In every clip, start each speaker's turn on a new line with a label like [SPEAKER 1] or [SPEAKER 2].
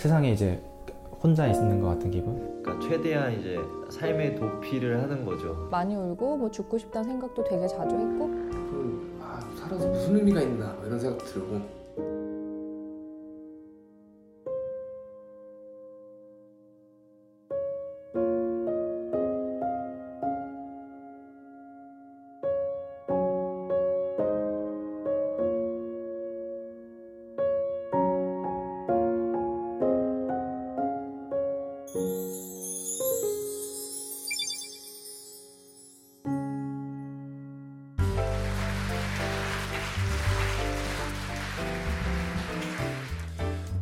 [SPEAKER 1] 세상에 이제 혼자 있는 것 같은 기분?
[SPEAKER 2] 그러니까 최대한 이제 삶의 도피를 하는 거죠.
[SPEAKER 3] 많이 울고 뭐 죽고 싶다는 생각도 되게 자주 했고
[SPEAKER 4] 그, 아, 살아서 무슨 의미가 있나 뭐 이런 생각 들고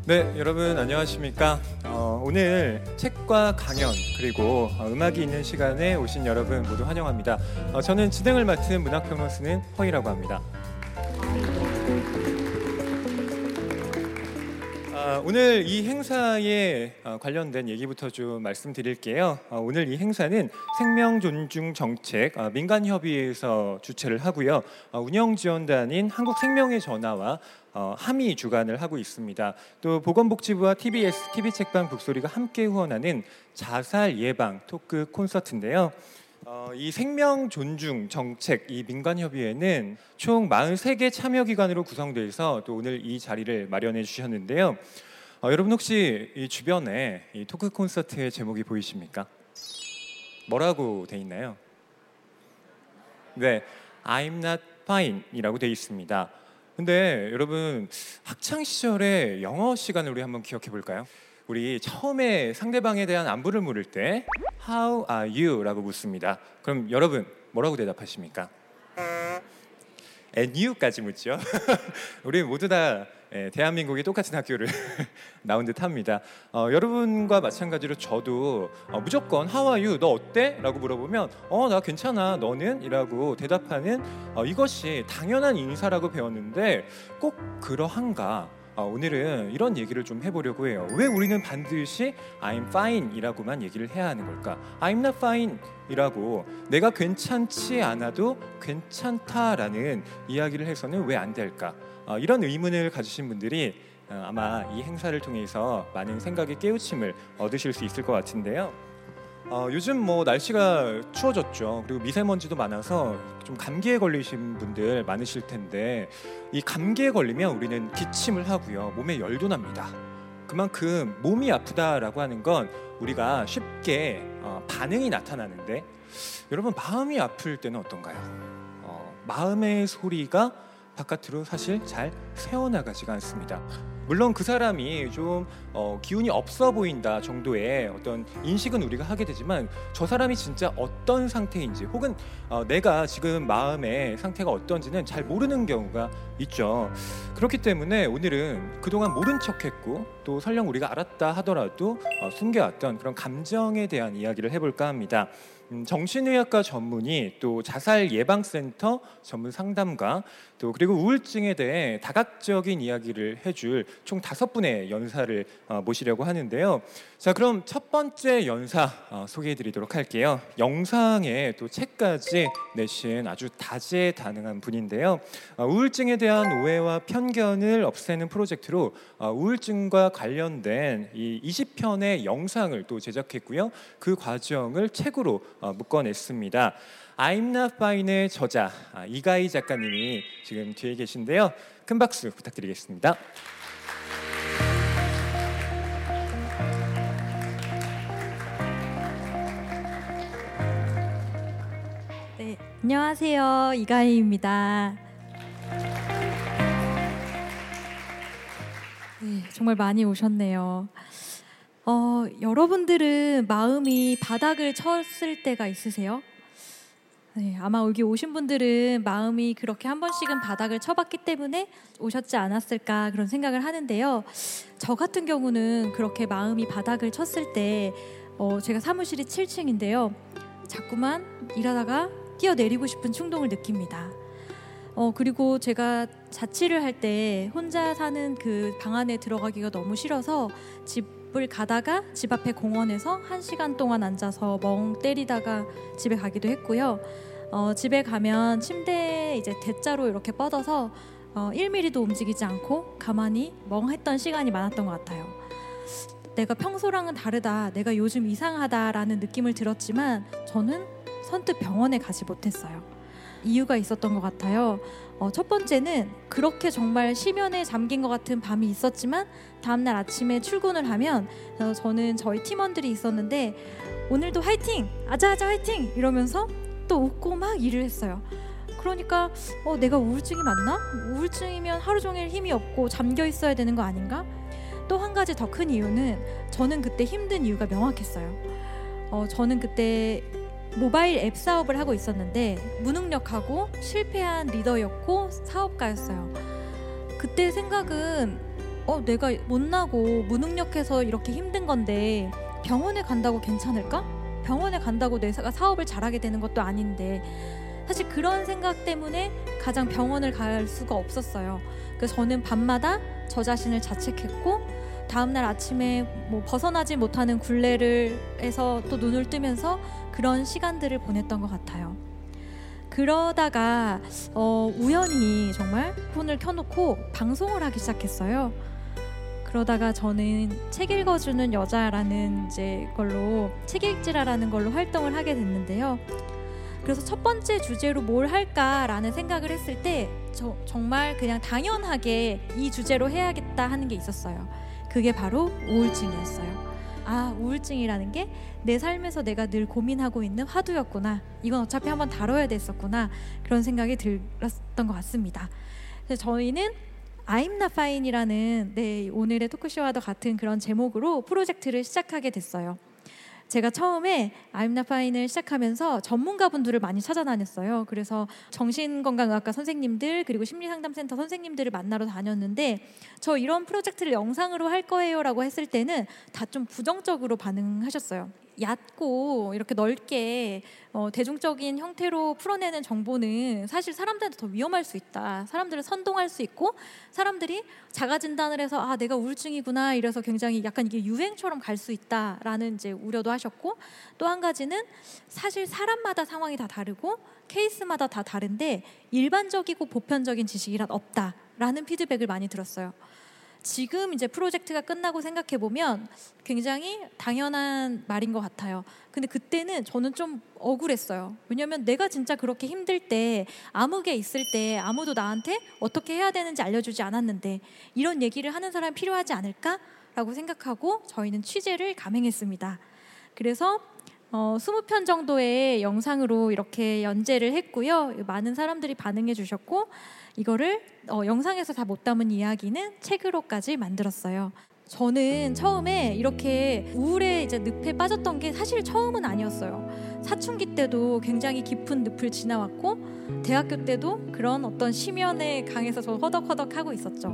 [SPEAKER 5] 네, 여러분 안녕하십니까? 어, 오늘 책과 강연 그리고 어, 음악이 있는 시간에 오신 여러분 모두 환영합니다. 어, 저는 진행을 맡은 문학평론 쓰는 허이라고 합니다. 아, 오늘 이 행사에 어, 관련된 얘기부터 좀 말씀드릴게요. 어, 오늘 이 행사는 생명 존중 정책 어, 민간협의회에서 주최를 하고요. 어, 운영 지원단인 한국생명의 전화와 어, 함이 주관을 하고 있습니다. 또 보건복지부와 TBS, TV책방 북소리가 함께 후원하는 자살 예방 토크 콘서트인데요. 어, 이 생명 존중 정책 이 민간 협의회는 총 43개 참여 기관으로 구성되어 있어 또 오늘 이 자리를 마련해 주셨는데요. 어, 여러분 혹시 이 주변에 이 토크 콘서트의 제목이 보이십니까? 뭐라고 돼 있나요? 네, I'm not fine이라고 돼 있습니다. 근데 여러분 학창 시절에 영어 시간을 우리 한번 기억해 볼까요? 우리 처음에 상대방에 대한 안부를 물을 때 How are you?라고 묻습니다. 그럼 여러분 뭐라고 대답하십니까? And you까지 묻죠. 우리 모두 다 예, 대한민국이 똑같은 학교를 나온 듯합니다. 어, 여러분과 마찬가지로 저도 어, 무조건 How are you? 너 어때? 라고 물어보면 어 나 괜찮아. 너는? 이라고 대답하는 어, 이것이 당연한 인사라고 배웠는데 꼭 그러한가? 어, 오늘은 이런 얘기를 좀 해보려고 해요. 왜 우리는 반드시 I'm fine 이라고만 얘기를 해야 하는 걸까? I'm not fine 이라고 내가 괜찮지 않아도 괜찮다라는 이야기를 해서는 왜 안 될까? 어, 이런 의문을 가지신 분들이 어, 아마 이 행사를 통해서 많은 생각의 깨우침을 얻으실 수 있을 것 같은데요. 어, 요즘 뭐 날씨가 추워졌죠. 그리고 미세먼지도 많아서 좀 감기에 걸리신 분들 많으실 텐데 이 감기에 걸리면 우리는 기침을 하고요. 몸에 열도 납니다. 그만큼 몸이 아프다라고 하는 건 우리가 쉽게 어, 반응이 나타나는데 여러분 마음이 아플 때는 어떤가요? 어, 마음의 소리가 바깥으로 사실 잘 새어나가지가 않습니다. 물론 그 사람이 좀 어, 기운이 없어 보인다 정도의 어떤 인식은 우리가 하게 되지만 저 사람이 진짜 어떤 상태인지 혹은 어, 내가 지금 마음의 상태가 어떤지는 잘 모르는 경우가 있죠. 그렇기 때문에 오늘은 그동안 모른 척했고 또 설령 우리가 알았다 하더라도 어, 숨겨왔던 그런 감정에 대한 이야기를 해볼까 합니다. 음, 정신의학과 전문의 또 자살 예방센터 전문 상담가 또 그리고 우울증에 대해 다각적인 이야기를 해줄 총 다섯 분의 연사를 어, 모시려고 하는데요. 자 그럼 첫 번째 연사 어, 소개해드리도록 할게요. 영상에 또 책까지 내신 아주 다재다능한 분인데요. 어, 우울증에 대한 오해와 편견을 없애는 프로젝트로 어, 우울증과 관련된 이 20편의 영상을 또 제작했고요. 그 과정을 책으로 어, 묶어냈습니다. I'm Not Fine의 저자 아, 이가희 작가님이 지금 뒤에 계신데요. 큰 박수 부탁드리겠습니다.
[SPEAKER 6] 네, 안녕하세요. 이가희입니다. 네, 정말 많이 오셨네요. 어, 여러분들은 마음이 바닥을 쳤을 때가 있으세요? 네, 아마 여기 오신 분들은 마음이 그렇게 한 번씩은 바닥을 쳐봤기 때문에 오셨지 않았을까 그런 생각을 하는데요. 저 같은 경우는 그렇게 마음이 바닥을 쳤을 때 어, 제가 사무실이 7층인데요. 자꾸만 일하다가 뛰어내리고 싶은 충동을 느낍니다. 어, 그리고 제가 자취를 할 때 혼자 사는 그 방 안에 들어가기가 너무 싫어서 집 을 가다가 집 앞에 공원에서 한 시간 동안 앉아서 멍 때리다가 집에 가기도 했고요. 어, 집에 가면 침대에 이제 대자로 이렇게 뻗어서 어, 1mm도 움직이지 않고 가만히 멍했던 시간이 많았던 것 같아요. 내가 평소랑은 다르다, 내가 요즘 이상하다라는 느낌을 들었지만 저는 선뜻 병원에 가지 못했어요. 이유가 있었던 것 같아요. 어, 첫 번째는 그렇게 정말 심연에 잠긴 것 같은 밤이 있었지만 다음날 아침에 출근을 하면 어, 저는 저희 팀원들이 있었는데 오늘도 화이팅! 아자아자 화이팅! 이러면서 또 웃고 막 일을 했어요. 그러니까 어, 내가 우울증이 맞나? 우울증이면 하루 종일 힘이 없고 잠겨 있어야 되는 거 아닌가? 또 한 가지 더 큰 이유는 저는 그때 힘든 이유가 명확했어요. 어, 저는 그때 모바일 앱 사업을 하고 있었는데 무능력하고 실패한 리더였고 사업가였어요. 그때 생각은 어, 내가 못나고 무능력해서 이렇게 힘든 건데 병원에 간다고 괜찮을까? 병원에 간다고 내가 사업을 잘하게 되는 것도 아닌데 사실 그런 생각 때문에 가장 병원을 갈 수가 없었어요. 그래서 저는 밤마다 저 자신을 자책했고 다음날 아침에 뭐 벗어나지 못하는 굴레를 해서 또 눈을 뜨면서 그런 시간들을 보냈던 것 같아요. 그러다가 어, 우연히 정말 폰을 켜놓고 방송을 하기 시작했어요. 그러다가 저는 책 읽어주는 여자라는 이제 걸로 책 읽지라라는 걸로 활동을 하게 됐는데요. 그래서 첫 번째 주제로 뭘 할까라는 생각을 했을 때 저, 정말 그냥 당연하게 이 주제로 해야겠다 하는 게 있었어요. 그게 바로 우울증이었어요. 아, 우울증이라는 게 내 삶에서 내가 늘 고민하고 있는 화두였구나. 이건 어차피 한번 다뤄야 됐었구나. 그런 생각이 들었던 것 같습니다. 그래서 저희는 I'm not fine이라는 네, 오늘의 토크쇼와도 같은 그런 제목으로 프로젝트를 시작하게 됐어요. 제가 처음에 fine을 시작하면서 전문가분들을 많이 찾아다녔어요. 그래서 정신건강의학과 선생님들 그리고 심리상담센터 선생님들을 만나러 다녔는데 저 이런 프로젝트를 영상으로 할 거예요라고 했을 때는 다 좀 부정적으로 반응하셨어요. 얕고 이렇게 넓게 어, 대중적인 형태로 풀어내는 정보는 사실 사람들한테 더 위험할 수 있다. 사람들을 선동할 수 있고 사람들이 자가 진단을 해서 아 내가 우울증이구나 이래서 굉장히 약간 이게 유행처럼 갈 수 있다라는 이제 우려도 하셨고 또 한 가지는 사실 사람마다 상황이 다 다르고 케이스마다 다 다른데 일반적이고 보편적인 지식이란 없다라는 피드백을 많이 들었어요. 지금 이제 프로젝트가 끝나고 생각해 보면 굉장히 당연한 말인 것 같아요. 근데 그때는 저는 좀 억울했어요. 왜냐하면 내가 진짜 그렇게 힘들 때 암흑에 있을 때 아무도 나한테 어떻게 해야 되는지 알려주지 않았는데 이런 얘기를 하는 사람이 필요하지 않을까라고 생각하고 저희는 취재를 감행했습니다. 그래서 어, 20편 정도의 영상으로 이렇게 연재를 했고요. 많은 사람들이 반응해 주셨고 이거를 어, 영상에서 다 못 담은 이야기는 책으로까지 만들었어요. 저는 처음에 이렇게 우울에 이제 늪에 빠졌던 게 사실 처음은 아니었어요. 사춘기 때도 굉장히 깊은 늪을 지나왔고 대학교 때도 그런 어떤 심연에 강해서 저 허덕허덕 하고 있었죠.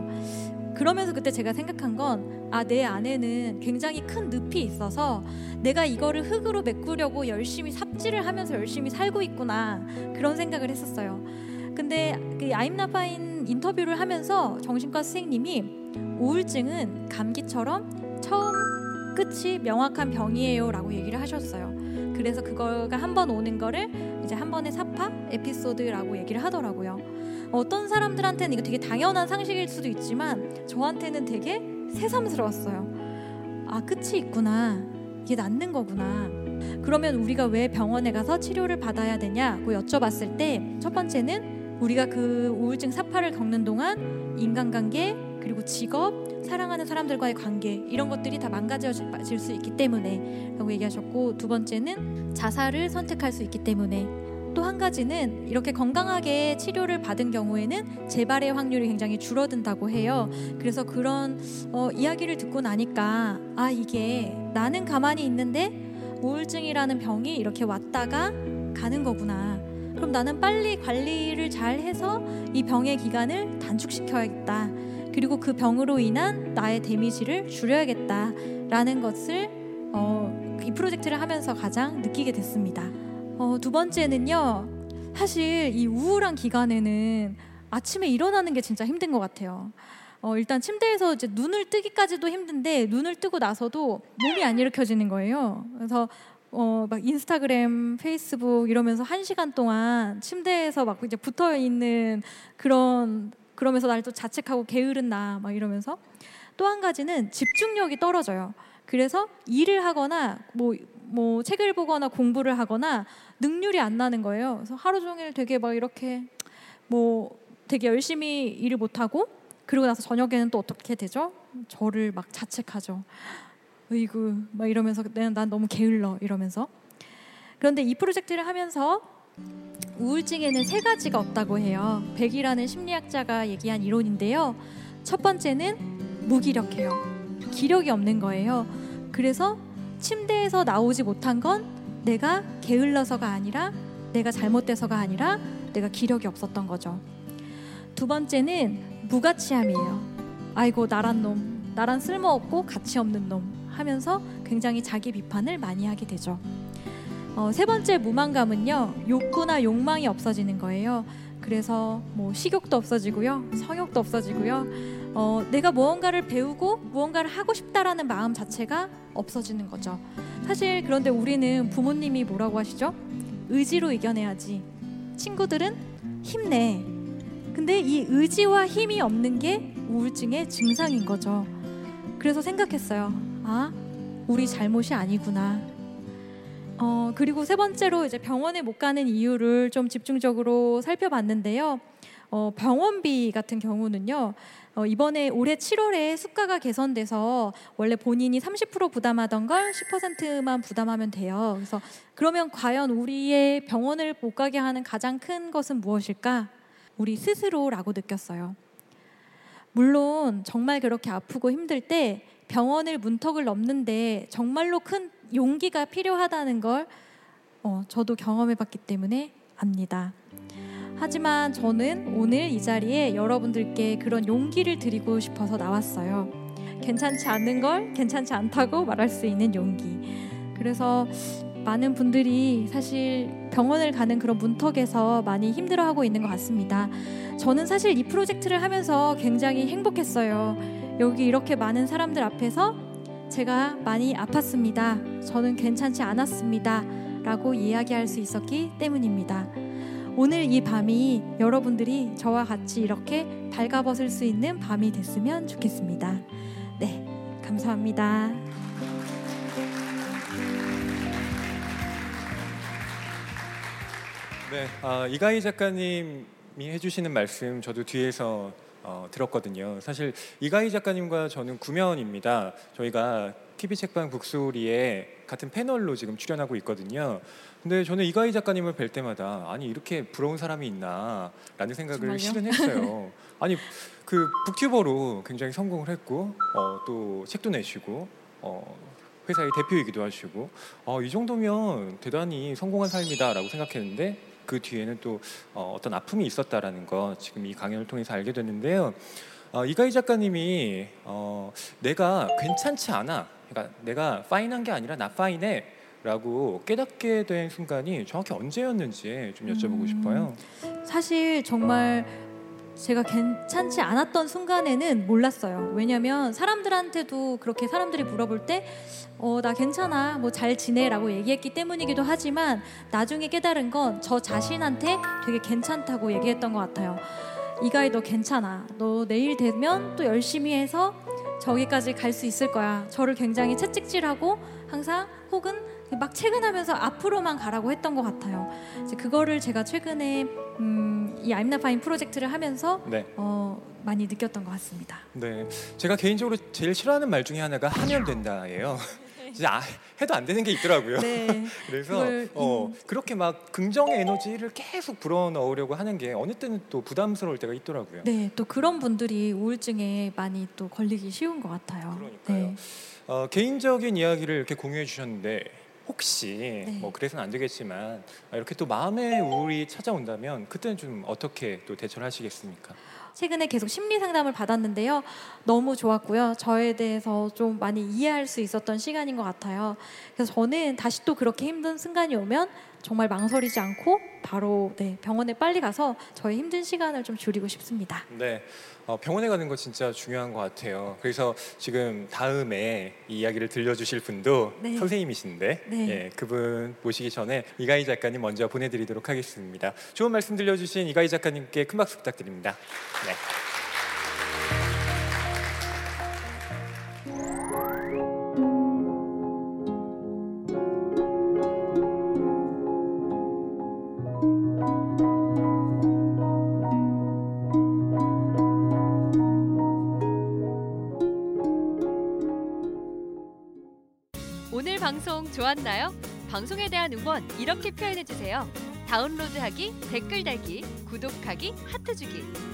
[SPEAKER 6] 그러면서 그때 제가 생각한 건 아 내 안에는 굉장히 큰 늪이 있어서 내가 이거를 흙으로 메꾸려고 열심히 삽질을 하면서 열심히 살고 있구나 그런 생각을 했었어요. 근데 그 아임나파인 인터뷰를 하면서 정신과 선생님이 우울증은 감기처럼 처음 끝이 명확한 병이에요라고 얘기를 하셨어요. 그래서 그거가 한 번 오는 거를 이제 한 번의 사파 에피소드라고 얘기를 하더라고요. 어떤 사람들한테는 이거 되게 당연한 상식일 수도 있지만 저한테는 되게 새삼스러웠어요. 아 끝이 있구나. 이게 낫는 거구나. 그러면 우리가 왜 병원에 가서 치료를 받아야 되냐고 여쭤봤을 때 첫 번째는 우리가 그 우울증 사파를 겪는 동안 인간관계 그리고 직업 사랑하는 사람들과의 관계 이런 것들이 다 망가져질 수 있기 때문에 라고 얘기하셨고 두 번째는 자살을 선택할 수 있기 때문에 또 한 가지는 이렇게 건강하게 치료를 받은 경우에는 재발의 확률이 굉장히 줄어든다고 해요. 그래서 그런 어, 이야기를 듣고 나니까 아 이게 나는 가만히 있는데 우울증이라는 병이 이렇게 왔다가 가는 거구나. 그럼 나는 빨리 관리를 잘 해서 이 병의 기간을 단축시켜야겠다. 그리고 그 병으로 인한 나의 데미지를 줄여야겠다라는 것을 어, 이 프로젝트를 하면서 가장 느끼게 됐습니다. 어, 두 번째는요, 사실 이 우울한 기간에는 아침에 일어나는 게 진짜 힘든 것 같아요. 어, 일단 침대에서 이제 눈을 뜨기까지도 힘든데 눈을 뜨고 나서도 몸이 안 일으켜지는 거예요. 그래서 어, 막 인스타그램, 페이스북 이러면서 한 시간 동안 침대에서 막 이제 붙어 있는 그런 그러면서 날또 자책하고 게으른 나 막 이러면서 또 한 가지는 집중력이 떨어져요. 그래서 일을 하거나 뭐, 뭐 책을 보거나 공부를 하거나 능률이 안 나는 거예요. 그래서 하루 종일 되게 막 이렇게 뭐 되게 열심히 일을 못 하고 그리고 나서 저녁에는 또 어떻게 되죠? 저를 막 자책하죠. 으이구 막 이러면서 난, 난 너무 게을러 이러면서 그런데 이 프로젝트를 하면서 우울증에는 세 가지가 없다고 해요. 백이라는 심리학자가 얘기한 이론인데요. 첫 번째는 무기력해요. 기력이 없는 거예요. 그래서 침대에서 나오지 못한 건 내가 게을러서가 아니라 내가 잘못돼서가 아니라 내가 기력이 없었던 거죠. 두 번째는 무가치함이에요. 아이고 나란 놈, 나란 쓸모없고 가치 없는 놈 하면서 굉장히 자기 비판을 많이 하게 되죠. 어, 세 번째 무만감은요 욕구나 욕망이 없어지는 거예요. 그래서 뭐 식욕도 없어지고요, 성욕도 없어지고요. 어, 내가 무언가를 배우고 무언가를 하고 싶다라는 마음 자체가 없어지는 거죠. 사실 그런데 우리는 부모님이 뭐라고 하시죠? 의지로 이겨내야지. 친구들은 힘내. 근데 이 의지와 힘이 없는 게 우울증의 증상인 거죠. 그래서 생각했어요. 아, 우리 잘못이 아니구나. 어, 그리고 세 번째로 이제 병원에 못 가는 이유를 좀 집중적으로 살펴봤는데요. 어, 병원비 같은 경우는요. 어, 이번에 올해 7월에 수가가 개선돼서 원래 본인이 30% 부담하던 걸 10%만 부담하면 돼요. 그래서 그러면 과연 우리의 병원을 못 가게 하는 가장 큰 것은 무엇일까? 우리 스스로라고 느꼈어요. 물론 정말 그렇게 아프고 힘들 때 병원을 문턱을 넘는데 정말로 큰 용기가 필요하다는 걸 어, 저도 경험해봤기 때문에 압니다. 하지만 저는 오늘 이 자리에 여러분들께 그런 용기를 드리고 싶어서 나왔어요. 괜찮지 않는 걸 괜찮지 않다고 말할 수 있는 용기. 그래서 많은 분들이 사실 병원을 가는 그런 문턱에서 많이 힘들어하고 있는 것 같습니다. 저는 사실 이 프로젝트를 하면서 굉장히 행복했어요. 여기 이렇게 많은 사람들 앞에서 제가 많이 아팠습니다. 저는 괜찮지 않았습니다. 라고 이야기할 수 있었기 때문입니다. 오늘 이 밤이 여러분들이 저와 같이 이렇게 발가벗을 수 있는 밤이 됐으면 좋겠습니다. 네, 감사합니다.
[SPEAKER 5] 네, 아, 이가희 작가님이 해주시는 말씀 저도 뒤에서 어, 들었거든요. 사실 이가희 작가님과 저는 구면입니다. 저희가 TV 책방 북소리에 같은 패널로 지금 출연하고 있거든요. 근데 저는 이가희 작가님을 뵐 때마다 아니 이렇게 부러운 사람이 있나라는 생각을
[SPEAKER 6] 정말요?
[SPEAKER 5] 실은 했어요. 아니 그 북튜버로 굉장히 성공을 했고 어, 또 책도 내시고 어, 회사의 대표이기도 하시고 어, 이 정도면 대단히 성공한 삶이다라고 생각했는데 그 뒤에는 또 어, 떤 아픔이 있었다라는 거 지금 이 강연을 통해서 알게 됐는데요. 어, 이가희 작가님이 어, 내가 괜찮지 않아, 그러니까 내가 파인한 게 아니라 나 파인해. 라고 깨닫게 된 순간이 정확히 언제였는지 좀 여쭤보고
[SPEAKER 6] 음.
[SPEAKER 5] 싶어요.
[SPEAKER 6] 사실 정말 제가 괜찮지 않았던 순간에는 몰랐어요. 왜냐면 사람들한테도 그렇게 사람들이 물어볼 때, 어, 나 괜찮아, 뭐 잘 지내 라고 얘기했기 때문이기도 하지만 나중에 깨달은 건 저 자신한테 되게 괜찮다고 얘기했던 것 같아요. 이가희 너 괜찮아. 너 내일 되면 또 열심히 해서 저기까지 갈 수 있을 거야. 저를 굉장히 채찍질하고 항상 혹은 막 퇴근하면서 앞으로만 가라고 했던 것 같아요. 이제 그거를 제가 최근에 음, 이 I'm Not Fine 프로젝트를 하면서
[SPEAKER 5] 네.
[SPEAKER 6] 어, 많이 느꼈던 것 같습니다.
[SPEAKER 5] 네, 제가 개인적으로 제일 싫어하는 말 중에 하나가 하면 된다예요. 진짜 아, 해도 안 되는 게 있더라고요.
[SPEAKER 6] 네.
[SPEAKER 5] 그래서
[SPEAKER 6] 그걸,
[SPEAKER 5] 어,
[SPEAKER 6] 음.
[SPEAKER 5] 그렇게 막 긍정의 에너지를 계속 불어넣으려고 하는 게 어느 때는 또 부담스러울 때가 있더라고요.
[SPEAKER 6] 네, 또 그런 분들이 우울증에 많이 또 걸리기 쉬운 것 같아요.
[SPEAKER 5] 그러니까요.
[SPEAKER 6] 네.
[SPEAKER 5] 어, 개인적인 이야기를 이렇게 공유해 주셨는데 혹시
[SPEAKER 6] 네.
[SPEAKER 5] 뭐 그래서는 안 되겠지만 아, 이렇게 또 마음의 우울이 찾아온다면 그때는 좀 어떻게 또 대처를 하시겠습니까?
[SPEAKER 6] 최근에 계속 심리 상담을 받았는데요. 너무 좋았고요. 저에 대해서 좀 많이 이해할 수 있었던 시간인 것 같아요. 그래서 저는 다시 또 그렇게 힘든 순간이 오면 정말 망설이지 않고 바로 네, 병원에 빨리 가서 저의 힘든 시간을 좀 줄이고 싶습니다.
[SPEAKER 5] 네, 어, 병원에 가는 거 진짜 중요한 것 같아요. 그래서 지금 다음에 이 이야기를 들려주실 분도
[SPEAKER 6] 네.
[SPEAKER 5] 선생님이신데
[SPEAKER 6] 네.
[SPEAKER 5] 예, 그분 모시기 전에 이가희 작가님 먼저 보내드리도록 하겠습니다. 좋은 말씀 들려주신 이가희 작가님께 큰 박수 부탁드립니다. 네.
[SPEAKER 7] 오늘 방송 좋았나요? 방송에 대한 응원 이렇게 표현해 주세요. 다운로드하기, 댓글 달기, 구독하기, 하트 주기.